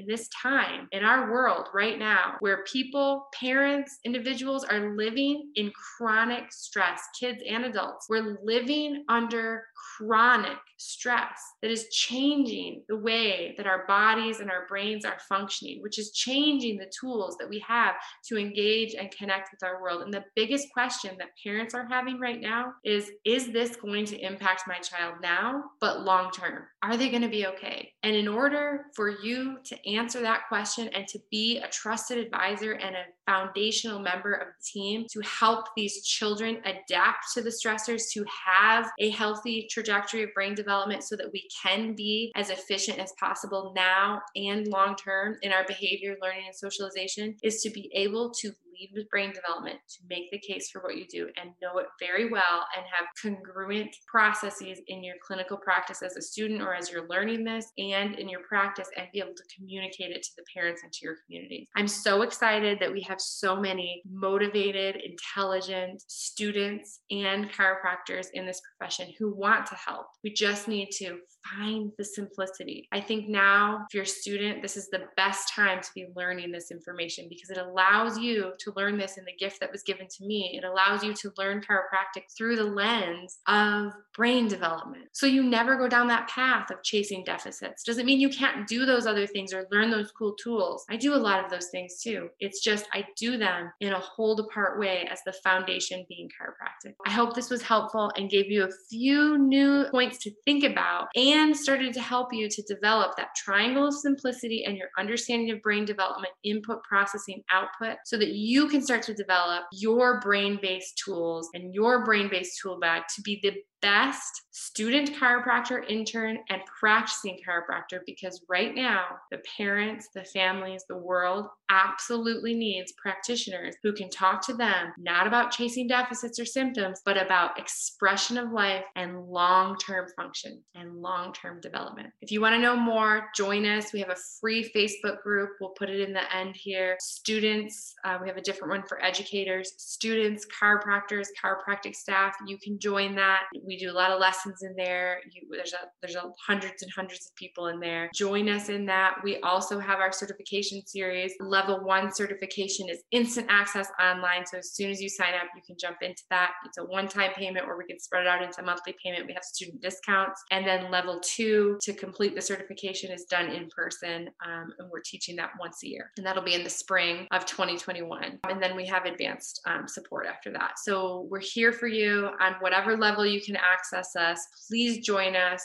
in this time in our world right now where people, parents, individuals are living in chronic stress, kids and adults. We're living under chronic stress that is changing the way that our bodies and our brains are functioning, which is changing the tools that we have to engage and connect with our world. And the biggest question that parents are having right now is Is this going to impact my child now, but long term? Are they going to be okay? And in order for you to answer that question and to be a trusted advisor and a foundational member of the team to help these children adapt to the stressors, to have a healthy trajectory of brain development so that we can be as efficient as possible now and long term in our behavior, learning, and socialization, is to be able to with brain development to make the case for what you do and know it very well and have congruent processes in your clinical practice as a student or as you're learning this and in your practice and be able to communicate it to the parents and to your communities. I'm so excited that we have so many motivated, intelligent students and chiropractors in this profession who want to help. We just need to find the simplicity. I think now, if you're a student, this is the best time to be learning this information because it allows you to learn this in the gift that was given to me. It allows you to learn chiropractic through the lens of brain development. So you never go down that path of chasing deficits. Doesn't mean you can't do those other things or learn those cool tools. I do a lot of those things too. It's just I do them in a hold apart way as the foundation being chiropractic. I hope this was helpful and gave you a few new points to think about and started to help you to develop that triangle of simplicity and your understanding of brain development, input, processing, output, so that you can start to develop your brain based tools and your brain based tool bag to be the best student chiropractor, intern, and practicing chiropractor because right now, the parents, the families, the world absolutely needs practitioners who can talk to them not about chasing deficits or symptoms, but about expression of life and long term function and long term development. If you want to know more, join us. We have a free Facebook group. We'll put it in the end here. Students, uh, we have a different one for educators, students, chiropractors, chiropractic staff. You can join that we do a lot of lessons in there. You, there's a there's a hundreds and hundreds of people in there. Join us in that. We also have our certification series. Level one certification is instant access online. So as soon as you sign up, you can jump into that. It's a one-time payment or we can spread it out into monthly payment. We have student discounts. And then level two to complete the certification is done in person. Um, and we're teaching that once a year. And that'll be in the spring of 2021. And then we have advanced um, support after that. So we're here for you on whatever level you can access us, please join us.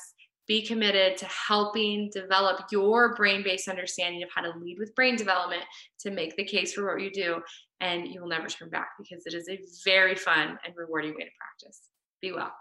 Be committed to helping develop your brain based understanding of how to lead with brain development to make the case for what you do. And you will never turn back because it is a very fun and rewarding way to practice. Be well.